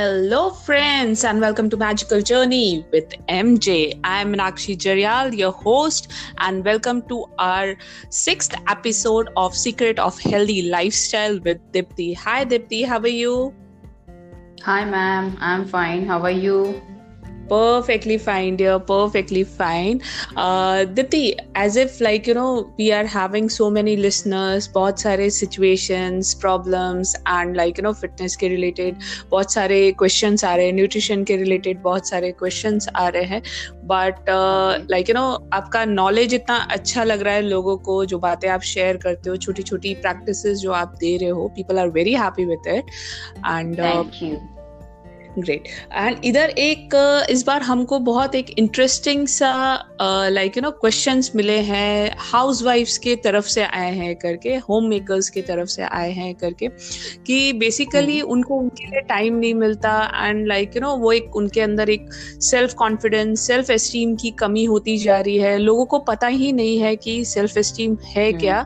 Hello, friends, and welcome to Magical Journey with MJ. I'm Minakshi Jaryal, your host, and welcome to our sixth episode of Secret of Healthy Lifestyle with Dipti. Hi, Dipti, how are you? Hi, ma'am. I'm fine. How are you? Perfectly fine dear perfectly fine uh dipti as if like you know we are having so many listeners बहुत सारे situations problems and like you know fitness के related बहुत सारे questions आ रहे हैं nutrition के related बहुत सारे questions आ रहे हैं but uh, like you know आपका knowledge इतना अच्छा लग रहा है लोगों को जो बातें आप शेयर करते हो छोटी छोटी practices जो आप दे रहे हो happy with it and uh, thank you great and इधर एक इस बार हमको बहुत एक इंटरेस्टिंग सा लाइक यू नो क्वेश्चंस मिले हैं हाउस वाइफ्स के तरफ़ से आए हैं करके होम मेकर्स की तरफ़ से आए हैं करके कि बेसिकली हम्म। उनको उनके लिए टाइम नहीं मिलता एंड लाइक यू नो वो एक उनके अंदर एक सेल्फ कॉन्फिडेंस सेल्फ एस्टीम की कमी होती जा रही है लोगों को पता ही नहीं है कि सेल्फ एस्टीम है हम्म। क्या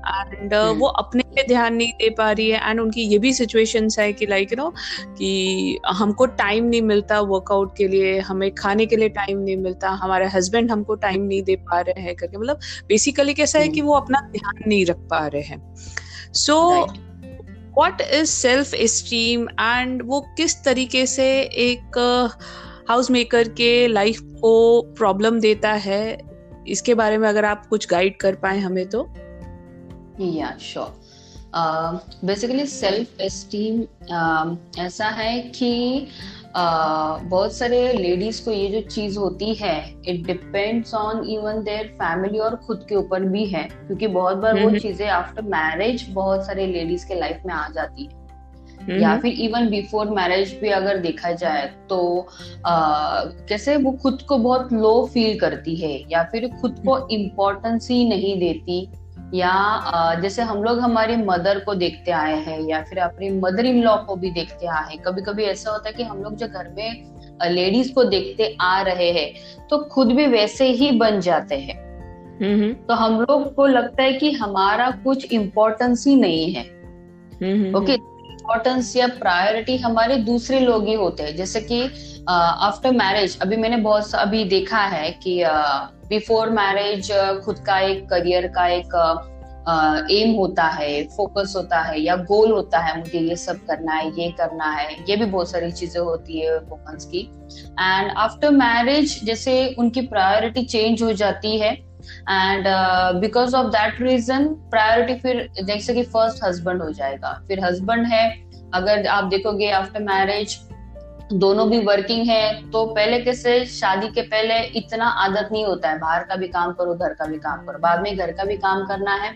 एंड uh, वो अपने पे ध्यान नहीं दे पा रही है एंड उनकी ये भी सिचुएशन है कि लाइक यू नो कि हमको टाइम नहीं मिलता वर्कआउट के लिए हमें खाने के लिए टाइम नहीं मिलता हमारे हस्बैंड हमको टाइम नहीं दे पा रहे हैं करके मतलब बेसिकली कैसा है कि वो अपना ध्यान नहीं रख पा रहे हैं। So what is self esteem and वो किस तरीके से एक हाउस uh, मेकर के लाइफ को प्रॉब्लम देता है इसके बारे में अगर आप कुछ गाइड कर पाए हमें तो। या श्योर बेसिकली सेल्फ एस्टीम ऐसा है कि uh, बहुत सारे लेडीज़ को ये जो चीज़ होती है it depends on even their family और खुद के ऊपर भी है क्योंकि बहुत बार वो चीज़ें आफ्टर मैरिज बहुत सारे लेडीज़ के लाइफ में आ जाती है। या फिर इवन बिफोर मैरिज भी अगर देखा जाए तो आ, कैसे वो खुद को बहुत लो फील करती है या फिर खुद को इम्पोर्टेंस ही नहीं देती या जैसे हम लोग हमारी मदर को देखते आए हैं या फिर अपनी मदर इन लॉ को भी देखते आए हैं। कभी कभी ऐसा होता है कि हम लोग जो घर में लेडीज़ को देखते आ रहे हैं तो खुद भी वैसे ही बन जाते हैं। तो हम लोग को लगता है कि हमारा कुछ इम्पोर्टेंस ही नहीं है। ओके इम्पोर्टेंस या प्रायोरिटी हमारे दूसरे लोग ही होते हैं। जैसे कि आफ्टर मैरिज अभी मैंने बहुत अभी देखा है कि बिफोर मैरिज खुद का एक करियर का एक एम होता है फोकस होता है या गोल होता है, मुझे ये सब करना है, ये करना है, ये भी बहुत सारी चीज़ें होती है वुमेन्स की। एंड आफ्टर मैरिज जैसे उनकी प्रायोरिटी चेंज हो जाती है and because of that reason priority फिर जैसे कि फ़र्स्ट हस्बैंड हो जाएगा। फिर हस्बैंड है, अगर आप देखोगे आफ्टर मैरिज दोनों भी वर्किंग है तो पहले कैसे शादी के पहले इतना आदत नहीं होता है बाहर का भी काम करो घर का भी काम करो बाद में घर का भी काम करना है।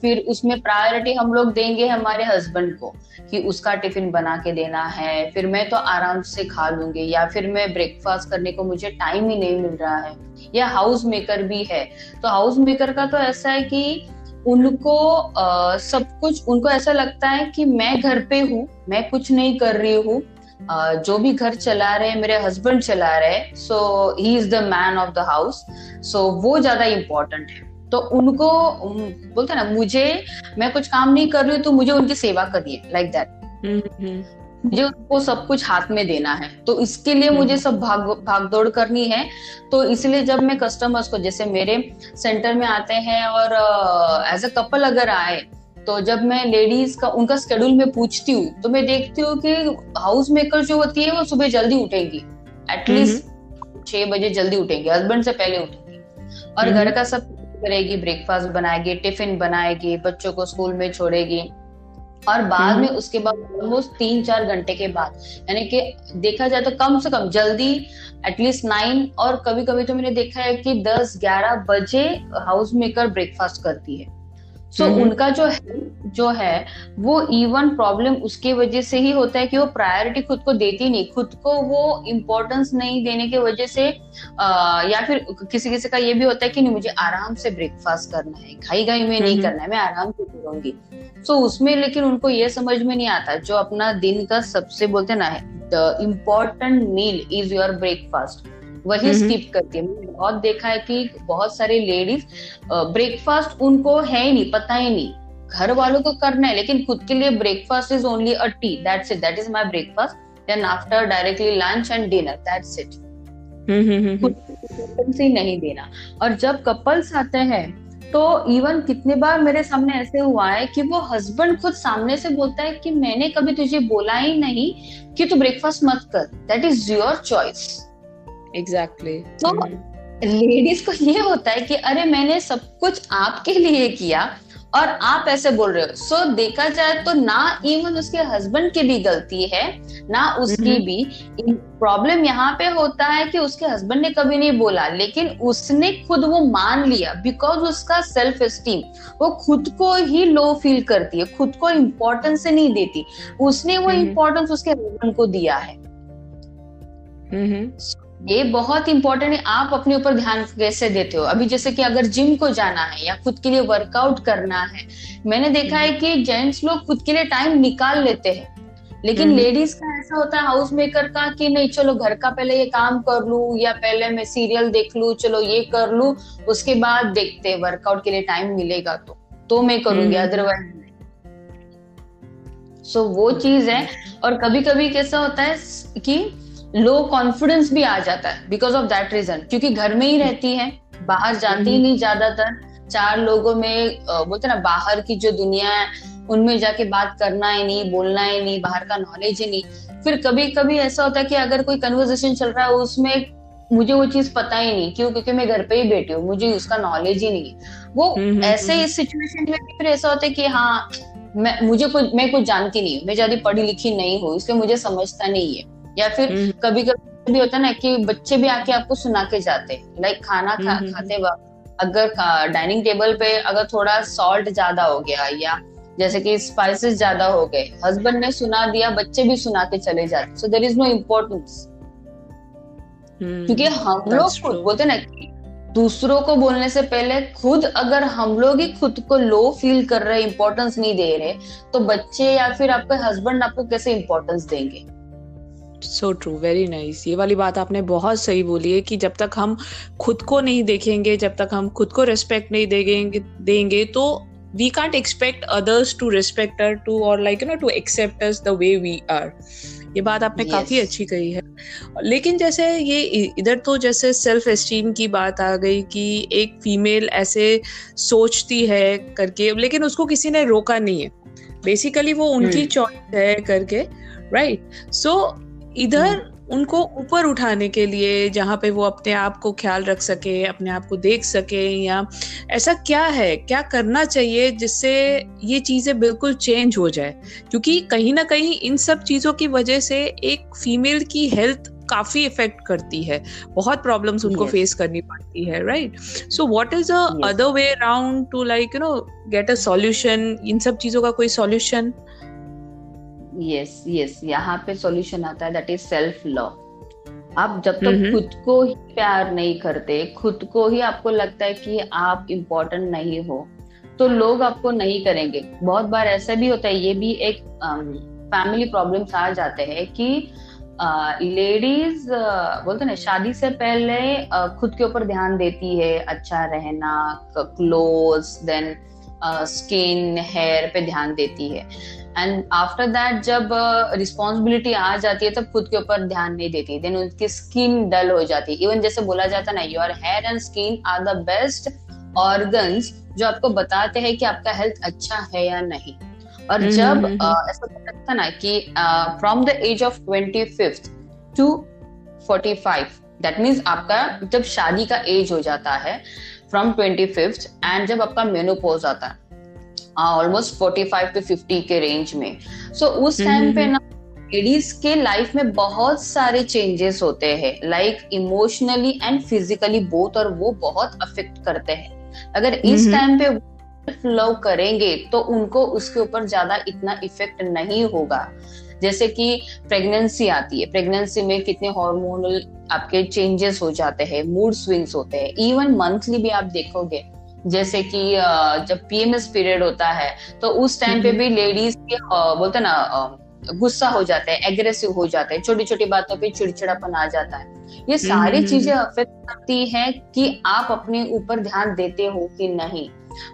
फिर उसमें प्रायोरिटी हम लोग देंगे हमारे हस्बैंड को कि उसका टिफ़िन बना के देना है फिर मैं तो आराम से खा लूँगी या फिर मैं ब्रेकफास्ट करने को मुझे टाइम ही नहीं मिल रहा है या हाउस मेकर भी है। तो हाउस मेकर का तो ऐसा है कि उनको आ, सब कुछ उनको ऐसा लगता है कि मैं घर पे हूँ मैं कुछ नहीं कर रही हूँ जो भी घर चला रहे हैं मेरे हस्बैंड चला रहे हैं so he is the man of the house so वो ज़्यादा इम्पोर्टेंट है। तो उनको बोलते ना मुझे मैं कुछ काम नहीं कर रही हूँ तो मुझे उनकी सेवा करिए लाइक दैट मुझे उनको सब कुछ हाथ में देना है तो इसके लिए हम्म। मुझे सब भाग भाग दौड़ करनी है। तो इसलिए जब मैं कस्टमर्स को जैसे मेरे सेंटर में आते हैं और एज अ कपल अगर आए तो जब मैं लेडीज़ का उनका स्केड्यूल में पूछती हूँ तो मैं देखती हूँ कि हाउस मेकर जो होती है वो सुबह जल्दी उठेंगी। एटलीस्ट छह बजे जल्दी उठेंगी हस्बैंड से पहले उठेंगी। और घर का सब करेगी ब्रेकफास्ट बनाएगी टिफ़िन बनाएगी बच्चों को स्कूल में छोड़ेगी। और बाद में उसके बाद ऑलमोस्ट तीन चार घंटे के बाद यानी कि देखा जाए तो कम से कम जल्दी एटलीस्ट नाइन और कभी कभी तो मैंने देखा है कि दस ग्यारह बजे हाउस मेकर ब्रेकफास्ट करती है। सो so, उनका जो है जो है वो इवन प्रॉब्लम उसके वजह से ही होता है कि वो प्रायोरिटी खुद को देती नहीं। खुद को वो इम्पोर्टेंस नहीं देने की वजह से आ, या फिर किसी किसी का ये भी होता है कि नहीं मुझे आराम से ब्रेकफास्ट करना है। खाई खाई में नहीं करना है मैं आराम से करूँगी। सो so, उसमें लेकिन उनको ये समझ में नहीं आता जो अपना दिन का सबसे बोलते ना है the important meal is your breakfast वही स्किप करती है। मैंने बहुत देखा है कि बहुत सारे लेडीज़ ब्रेकफास्ट उनको है ही नहीं पता ही नहीं। घर वालों को करना है लेकिन खुद के लिए breakfast is only a tea that's it that is my breakfast then after directly lunch and dinner that's it से नहीं देना। और जब कपल्स आते हैं तो इवन कितने बार मेरे सामने ऐसे हुआ है कि वो हस्बैंड खुद सामने से बोलता है कि मैंने कभी तुझे बोला ही नहीं कि तू ब्रेकफास्ट मत कर that is your choice exactly तो लेडीज़ को ये होता है कि अरे मैंने सब कुछ आपके लिए किया और आप ऐसे बोल रहे हो। सो so, देखा जाए तो ना इवन उसके हस्बैंड की भी गलती है ना उसकी हम्म। भी। प्रॉब्लम यहाँ पे होता है कि उसके हस्बैंड ने कभी नहीं बोला लेकिन उसने खुद वो मान लिया बिकॉज़ उसका सेल्फ एस्टीम वो खुद को ही लो फील करती है खुद को इम्पोर्टेंस से नहीं देती। उसने वो इम्पोर्टेंस हम्म। उसके हस्बैंड को दिया है। हम्म, ये बहुत इंपॉर्टेंट है आप अपने ऊपर ध्यान कैसे देते हो? अभी जैसे कि अगर जिम को जाना है या खुद के लिए वर्कआउट करना है मैंने देखा है कि जेंट्स लोग खुद के लिए टाइम निकाल लेते हैं। लेकिन लेडीज़ हम्म। का ऐसा होता है हाउस मेकर का कि नहीं चलो घर का पहले ये काम कर लू या पहले मैं सीरियल देख लू चलो ये कर लू उसके बाद देखते वर्कआउट के लिए टाइम मिलेगा तो। तो मैं करूँगी अदरवाइज़ हम्म। सो so, वो चीज़ है। और कभी कभी कैसा होता है कि लो कॉन्फिडेंस भी आ जाता है बिकॉज़ ऑफ़ दैट रीजन क्योंकि घर में ही रहती है बाहर जाती ही नहीं ज़्यादातर। चार लोगों में बोलते ना बाहर की जो दुनिया है उनमें जाके बात करना ही नहीं बोलना ही नहीं बाहर का नॉलेज ही नहीं। फिर कभी कभी ऐसा होता है कि अगर कोई कन्वर्जेशन चल रहा है उसमें मुझे वो चीज़ पता ही नहीं क्यों? क्योंकि मैं घर पे ही बैठी हूँ मुझे उसका नॉलेज ही नहीं है। वो हम्म, हम्म, ऐसे हम्म। इस सिचुएशन में फिर ऐसा होता है कि हाँ मैं मुझे कुछ मैं कुछ जानती नहीं हूँ मैं ज़्यादा पढ़ी लिखी नहीं हूँ इसलिए मुझे समझता नहीं है। या फिर हम्म। कभी कभी भी होता है ना कि बच्चे भी आके आपको सुना के जाते लाइक खाना खा, हम्म, हम्म, खाते वक्त अगर डाइनिंग टेबल पे अगर थोड़ा सॉल्ट ज़्यादा हो गया या जैसे कि स्पाइसेस ज़्यादा हो गए हस्बैंड ने सुना दिया बच्चे भी सुना के चले जाते। So there is no importance क्योंकि हम लोग खुद बोलते ना दूसरों को बोलने से पहले खुद अगर हम लोग ही खुद को लो फील कर रहे इंपॉर्टेंस नहीं दे रहे तो बच्चे या फिर आपके हस्बैंड आपको कैसे इंपॉर्टेंस देंगे? सो ट्रू वेरी नाइस ये वाली बात आपने बहुत सही बोली है कि जब तक हम खुद को नहीं देखेंगे जब तक हम खुद को रिस्पेक्ट नहीं देंगे देंगे तो we can't expect others to respect uh to और like you know to accept us the way we are ये बात आपने yes. काफ़ी अच्छी कही है लेकिन जैसे ये इधर तो जैसे सेल्फ एस्टीम की बात आ गई कि एक फीमेल ऐसे सोचती है करके लेकिन उसको किसी ने रोका नहीं है बेसिकली वो उनकी चॉइस hmm. है करके राइट right? सो so, इधर हम्म। उनको ऊपर उठाने के लिए जहाँ पे वो अपने आप को ख्याल रख सके अपने आप को देख सके या ऐसा क्या है क्या करना चाहिए जिससे ये चीज़ें बिल्कुल चेंज हो जाए? क्योंकि कहीं ना कहीं इन सब चीज़ों की वजह से एक फीमेल की हेल्थ काफ़ी इफ़ेक्ट करती है। बहुत प्रॉब्लम्स उनको फेस yes. करनी पड़ती है right so what is a other way around to like you know get a solution इन सब चीज़ों का कोई सॉल्यूशन यस यस यहाँ पे सॉल्यूशन आता है दैट इज़ सेल्फ लव आप जब तक तो खुद को ही प्यार नहीं करते खुद को ही आपको लगता है कि आप इम्पोर्टेंट नहीं हो तो लोग आपको नहीं करेंगे। बहुत बार ऐसा भी होता है ये भी एक फैमिली um, प्रॉब्लम्स आ जाते हैं कि लेडीज़ uh, uh, बोलते ना शादी से पहले uh, खुद के ऊपर ध्यान देती है अच्छा रहना क्लोज देन स्किन हेयर पे ध्यान देती है। एंड आफ्टर दैट जब रिस्पॉन्सिबिलिटी uh, आ जाती है तब खुद के ऊपर ध्यान नहीं देती। देन उनकी स्किन डल हो जाती है। इवन जैसे बोला जाता है ना your hair and skin are the best organs जो आपको बताते हैं कि आपका हेल्थ अच्छा है या नहीं। और mm-hmm. जब uh, ऐसा लगता ना कि from the age of twenty fifth to forty five that means आपका जब शादी का एज हो जाता है फ्रॉम ट्वेंटी फिफ्थ एंड जब आपका मेनोपोज आता है almost forty five to fifty के रेंज में। सो so, उस टाइम हम्म, पे हम्म, ना लेडीज़ के लाइफ में बहुत सारे चेंजेस होते हैं। Like emotionally and physically both और वो बहुत अफेक्ट करते हैं। अगर इस टाइम पे लव करेंगे तो उनको उसके ऊपर ज़्यादा इतना इफ़ेक्ट नहीं होगा। जैसे कि प्रेगनेंसी आती है। प्रेगनेंसी में कितने हार्मोनल आपके चेंजेस हो जाते हैं मूड स्विंग्स होते हैं। इवन मंथली भी आप देखोगे जैसे कि जब पीएमएस पीरियड होता है तो उस टाइम पे भी लेडीज़ के बोलते ना गुस्सा हो जाता है एग्रेसिव हो जाता है छोटी छोटी बातों पे चिड़चिड़ापन आ जाता है। ये सारी चीज़ें अफेक्ट। करती हैं कि आप अपने ऊपर ध्यान देते हो कि नहीं।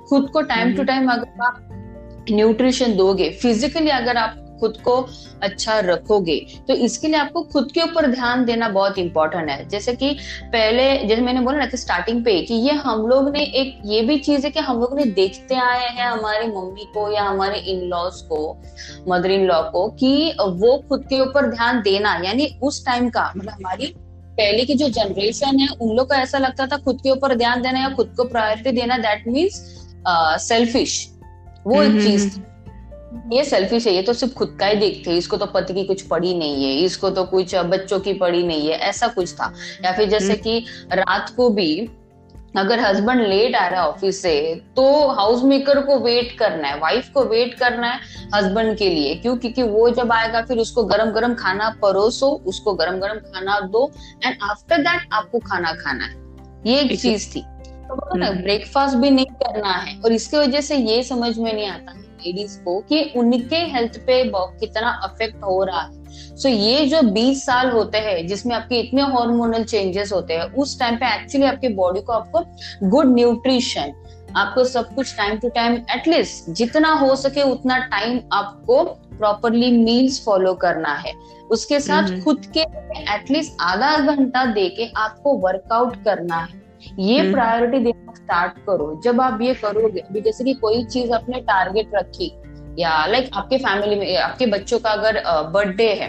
खुद को टाइम टू टाइम अगर आप न्यूट्रिशन दोगे फिजिकली अगर आप खुद को अच्छा रखोगे। तो इसके लिए आपको खुद के ऊपर ध्यान देना बहुत इंपॉर्टेंट है। जैसे कि पहले जैसे मैंने बोला ना कि स्टार्टिंग पे कि ये हम लोग ने एक ये भी चीज़ है कि हम लोग ने देखते आए हैं हमारी मम्मी को या हमारे इन लॉज को मदर इन लॉ को कि वो खुद के ऊपर ध्यान देना। यानी उस टाइम का मतलब हमारी पहले की जो जनरेशन है उन लोग को ऐसा लगता था खुद के ऊपर ध्यान देना या खुद को प्रायोरिटी देना दैट मीन्स सेल्फिश वो एक चीज़ थी। ये सेल्फिश है ये तो सिर्फ़ खुद का ही देखते इसको तो पति की कुछ पड़ी नहीं है इसको तो कुछ बच्चों की पड़ी नहीं है ऐसा कुछ था। या फिर जैसे कि रात को भी अगर हस्बैंड लेट आ रहा है ऑफ़िस से तो हाउस मेकर को वेट करना है वाइफ को वेट करना है हस्बैंड के लिए। क्यों? क्योंकि वो जब आएगा फिर उसको गरम गरम खाना परोसो उसको गरम गरम खाना दो एंड आफ्टर दैट आपको खाना खाना है। ये एक चीज़ थी। तो ब्रेकफास्ट हम्म। भी नहीं करना है और इसकी वजह से ये समझ में नहीं आता लेडीज़ को कि उनके हेल्थ पे कितना अफेक्ट हो रहा है। सो so, ये जो 20 साल होते हैं जिसमें आपके इतने हार्मोनल चेंजेस होते हैं उस टाइम पे एक्चुअली आपके बॉडी को आपको गुड न्यूट्रिशन आपको सब कुछ टाइम टू टाइम एटलीस्ट जितना हो सके उतना टाइम आपको प्रॉपरली मील्स फॉलो करना है। उसके साथ हम्म। खुद के एटलीस्ट आधा घंटा दे के आपको वर्कआउट करना है। ये प्रायोरिटी हम्म। देना स्टार्ट करो जब आप ये करोगे अभी जैसे कि कोई चीज़ अपने टारगेट रखी या लाइक आपके फैमिली में आपके बच्चों का अगर बर्थडे है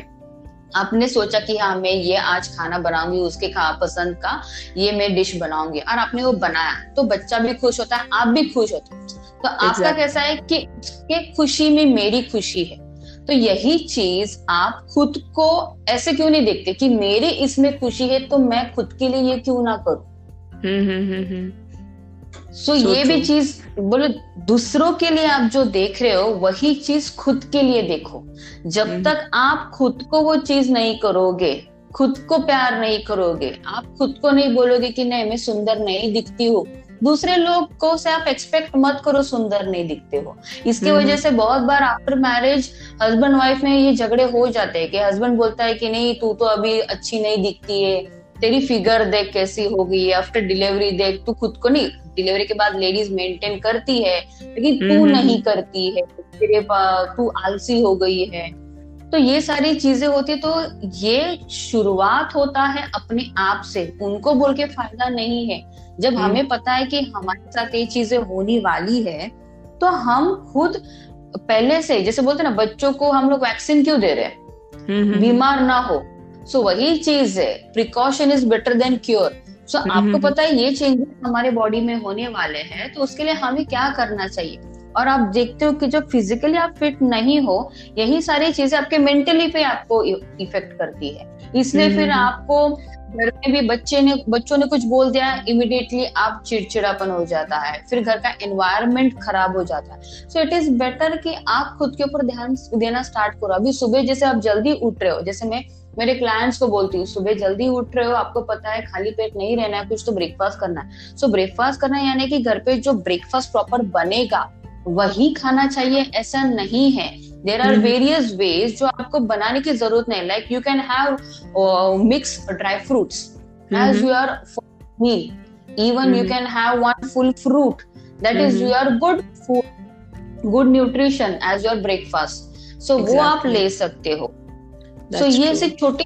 आपने सोचा कि हाँ मैं ये आज खाना बनाऊँगी उसके खा पसंद का ये मैं डिश बनाऊँगी और आपने वो बनाया तो बच्चा भी खुश होता है आप भी खुश होते हैं तो exactly. आपका कैसा है कि उसके खुशी में मेरी खुशी है तो यही चीज़ आप खुद को ऐसे क्यों नहीं देखते कि मेरी इसमें खुशी है तो मैं खुद के लिए ये क्यों ना करूँ सो so, ये भी चीज़ बोलो दूसरों के लिए आप जो देख रहे हो वही चीज़ खुद के लिए देखो। जब हम्म। तक आप खुद को वो चीज़ नहीं करोगे खुद को प्यार नहीं करोगे आप खुद को नहीं बोलोगे कि नहीं मैं सुंदर नहीं दिखती हूँ। दूसरे लोग को से आप एक्सपेक्ट मत करो सुंदर नहीं दिखते हो इसकी हम्म, वजह हम्म। से बहुत बार आफ्टर मैरिज हस्बैंड वाइफ में ये झगड़े हो जाते हैं कि हस्बैंड बोलता है कि नहीं तू तो अभी अच्छी नहीं दिखती है। तेरी फिगर देख कैसी हो गई आफ्टर डिलीवरी देख तू खुद को नहीं डिलीवरी के बाद लेडीज़ मेंटेन करती है लेकिन तू हम्म, नहीं हम्म। करती है तेरे तू आलसी हो गई है। तो ये सारी चीज़ें होती है तो ये शुरुआत होता है अपने आप से। उनको बोल के फ़ायदा नहीं है। जब हम्म। हमें पता है कि हमारे साथ ये चीज़ें होने वाली है तो हम खुद पहले से जैसे बोलते ना बच्चों को हम लोग वैक्सीन क्यों दे रहे हैं? बीमार ना हो। सो so, वही चीज़ है। Precaution is better than cure so आपको पता है ये चेंजेस हमारे बॉडी में होने वाले हैं तो उसके लिए हमें क्या करना चाहिए? और आप देखते हो कि जब फिजिकली आप फिट नहीं हो यही सारी चीज़ें आपके मेंटली पे आपको इफ़ेक्ट करती है। इसलिए फिर हम्म, हम्म। आपको घर में भी बच्चे ने बच्चों ने कुछ बोल दिया इमिडिएटली आप चिड़चिड़ापन हो जाता है। फिर घर का एनवायरमेंट खराब हो जाता है। सो इट इज़ बेटर कि आप खुद के ऊपर ध्यान देना स्टार्ट करो। अभी सुबह जैसे आप जल्दी उठ रहे हो जैसे मैं मेरे क्लाइंट्स को बोलती हूँ सुबह जल्दी उठ रहे हो आपको पता है खाली पेट नहीं रहना है कुछ तो ब्रेकफास्ट करना है. सो so, ब्रेकफास्ट करना यानी कि घर पे जो ब्रेकफास्ट प्रॉपर बनेगा वही खाना चाहिए ऐसा नहीं है। देर आर वेरियस वेज जो आपको बनाने की ज़रूरत नहीं like you can have mix dry fruits as you are meal even you can have one full fruit that is your good food good nutrition as your breakfast so वो आप ले सकते हो। सो so, ये सिर्फ़ छोटी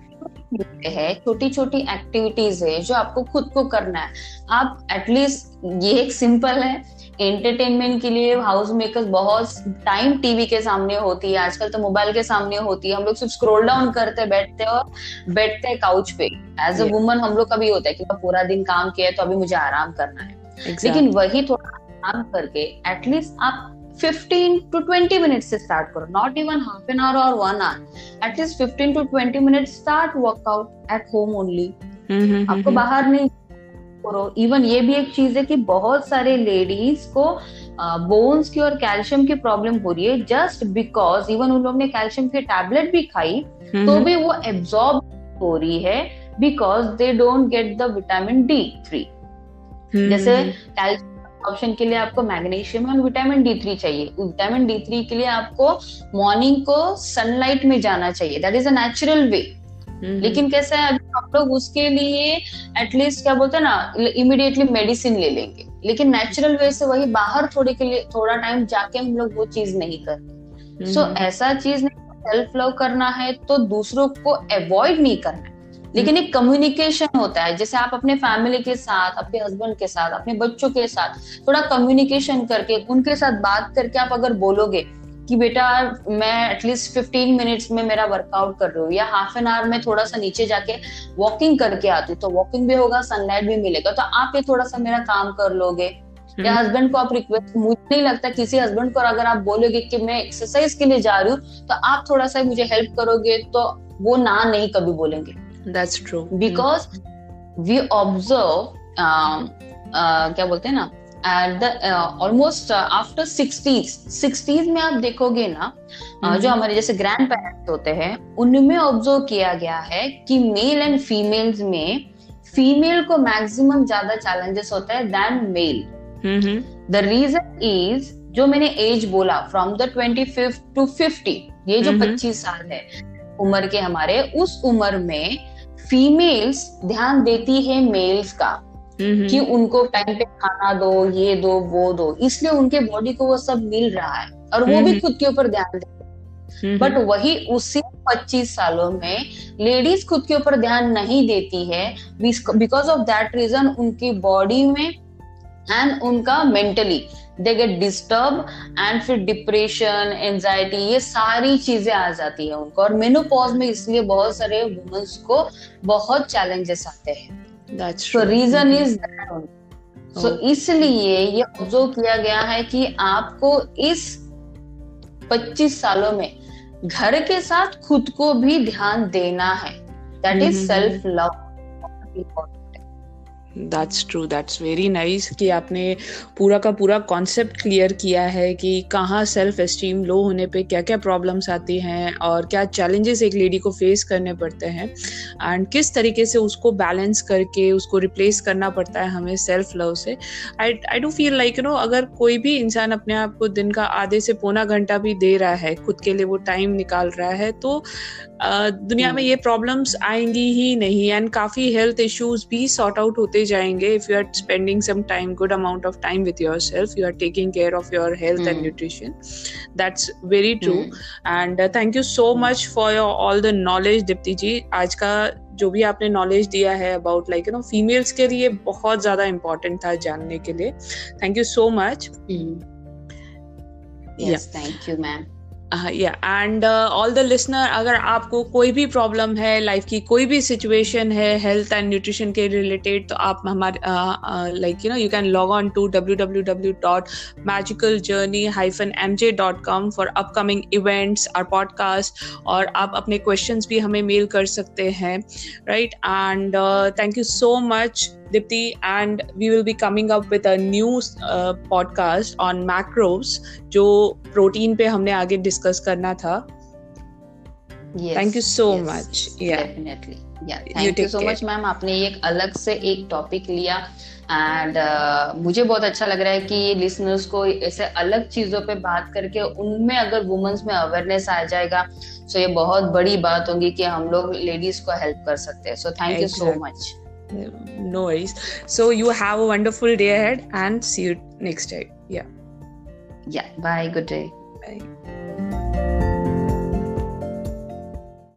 है छोटी छोटी एक्टिविटीज़ है जो आपको खुद को करना है। आप एटलीस्ट ये एक सिंपल है एंटरटेनमेंट के लिए हाउस मेकर्स बहुत टाइम टीवी के सामने होती है आजकल तो मोबाइल के सामने होती है। हम लोग सिर्फ़ स्क्रोल डाउन करते बैठते और बैठते हैं काउच पे। एज अ वुमन हम लोग का भी होता है कि मैं पूरा दिन काम किया है तो अभी मुझे आराम करना है। Exactly. लेकिन वही थोड़ा काम करके एटलीस्ट आप 15 टू 20 मिनट्स से स्टार्ट करो। Not even half an hour और one hour at least 15 to 20 minute start workout at home only आपको बाहर नहीं करो। इवन ये भी एक चीज़ है कि बहुत सारे लेडीज़ को बोन्स की और कैल्शियम की प्रॉब्लम हो रही है। जस्ट बिकॉज़ इवन उन लोग ने कैल्शियम की टैबलेट भी खाई तो भी वो एब्जॉर्ब हो रही है because they don't get the vitamin D three जैसे कैल्शियम ऑप्शन के लिए आपको मैग्नीशियम और विटामिन डी थ्री चाहिए। विटामिन डी थ्री के लिए आपको मॉर्निंग को सनलाइट में जाना चाहिए। That is a natural way लेकिन कैसा है अभी हम लोग उसके लिए एटलीस्ट क्या बोलते हैं ना इमिडिएटली मेडिसिन ले लेंगे। लेकिन नेचुरल वे से वही बाहर थोड़े के लिए थोड़ा टाइम जाके हम लोग वो चीज़ नहीं करते। सो so, हम्म। ऐसा चीज़ नहीं सेल्फ लव करना है तो दूसरों को अवॉइड नहीं करना है। लेकिन एक कम्युनिकेशन होता है। जैसे आप अपने फैमिली के साथ अपने हस्बैंड के साथ अपने बच्चों के साथ थोड़ा कम्युनिकेशन करके उनके साथ बात करके आप अगर बोलोगे कि बेटा मैं एटलीस्ट फिफ्टीन मिनट्स में मेरा वर्कआउट कर रही हूँ या हाफ़ एन आवर में थोड़ा सा नीचे जाके वॉकिंग करके आती हूँ तो वॉकिंग भी होगा सनलाइट भी मिलेगा। तो आप ये थोड़ा सा मेरा काम कर लोगे या हस्बैंड हम्म। को आप रिक्वेस्ट मुझे नहीं लगता किसी हस्बैंड को अगर आप बोलोगे कि मैं एक्सरसाइज के लिए जा रही हूँ तो आप थोड़ा सा मुझे हेल्प करोगे तो वो ना नहीं कभी बोलेंगे। That's true because we observe क्या बोलते हैं ना at the almost after sixties sixties में आप देखोगे ना uh, जो हमारे जैसे ग्रैंड पेरेंट्स होते हैं उनमें ऑब्ज़र्व किया गया है कि मेल एंड फीमेल्स में फीमेल को मैक्सिमम ज़्यादा चैलेंजेस होता है then male the reason is जो मैंने एज बोला from the twenty fifth to fifty ये जो पच्चीस साल है उम्र के हमारे उस उम्र में फीमेल्स ध्यान देती है मेल्स का कि उनको टाइम पे खाना दो ये दो वो दो। इसलिए उनके बॉडी को वो सब मिल रहा है और वो भी खुद के ऊपर ध्यान देते बट वही उसी 25 सालों में लेडीज़ खुद के ऊपर ध्यान नहीं देती है बिकॉज़ ऑफ़ दैट रीजन उनकी बॉडी में एंड उनका mentally they get disturb and फिर डिप्रेशन एंजाइटी ये सारी चीज़ें आ जाती है उनको। और मेनोपॉज में इसलिए बहुत सारे वुमेन्स को बहुत चैलेंजेस आते हैं। सो रीजन इज़ सो इसलिए ये ऑब्ज़र्व किया गया है कि आपको इस 25 सालों में घर के साथ खुद को भी ध्यान देना है। That is self love that's true that's very nice कि आपने पूरा का पूरा कॉन्सेप्ट क्लियर किया है कि कहाँ सेल्फ एस्टीम लो होने पे क्या क्या प्रॉब्लम्स आती हैं और क्या चैलेंजेस एक लेडी को फेस करने पड़ते हैं एंड किस तरीके से उसको बैलेंस करके उसको रिप्लेस करना पड़ता है हमें सेल्फ लव से। I I do feel like you know अगर कोई भी इंसान अपने आप को दिन का आधे से पौना घंटा भी दे रहा है, खुद के लिए वो टाइम निकाल रहा है तो दुनिया में ये प्रॉब्लम्स आएँगी ही नहीं एंड काफ़ी हेल्थ इश्यूज़ भी सॉर्ट आउट होते जाएँगे if you are spending some time good amount of time with yourself you are taking care of your health and nutrition that's very true and thank you so much for your all the knowledge Dipti ji आज का जो भी आपने knowledge दिया है about like you know females के लिए बहुत ज़्यादा इम्पोर्टेंट था जानने के लिए. Thank you so much thank you ma'am या एंड ऑल द लिसनर अगर आपको कोई भी प्रॉब्लम है लाइफ की कोई भी सिचुएशन है हेल्थ एंड न्यूट्रिशन के रिलेटेड तो आप हमारे like you know you can log on to W W W dot magical journey hyphen M J dot com for upcoming events और पॉडकास्ट और आप अपने क्वेश्चन भी हमें मेल कर सकते हैं right and thank you so much Dipti, and we will be coming up with a new uh, podcast on macros जो प्रोटीन पे हमने आगे डिस्कस करना था। Thank you so much definitely thank you so much ma'am आपने एक अलग से एक टॉपिक लिया एंड uh, मुझे बहुत अच्छा लग रहा है कि लिसनर्स को ऐसे अलग चीज़ों पे बात करके उनमें अगर वुमेन्स में अवेयरनेस आ जाएगा सो ये बहुत बड़ी बात होगी कि हम लोग लेडीज़ को हेल्प कर सकते हैं। So thank you so much no worries so you have a wonderful day ahead and see you next time. Yeah. Yeah bye. Good day. Bye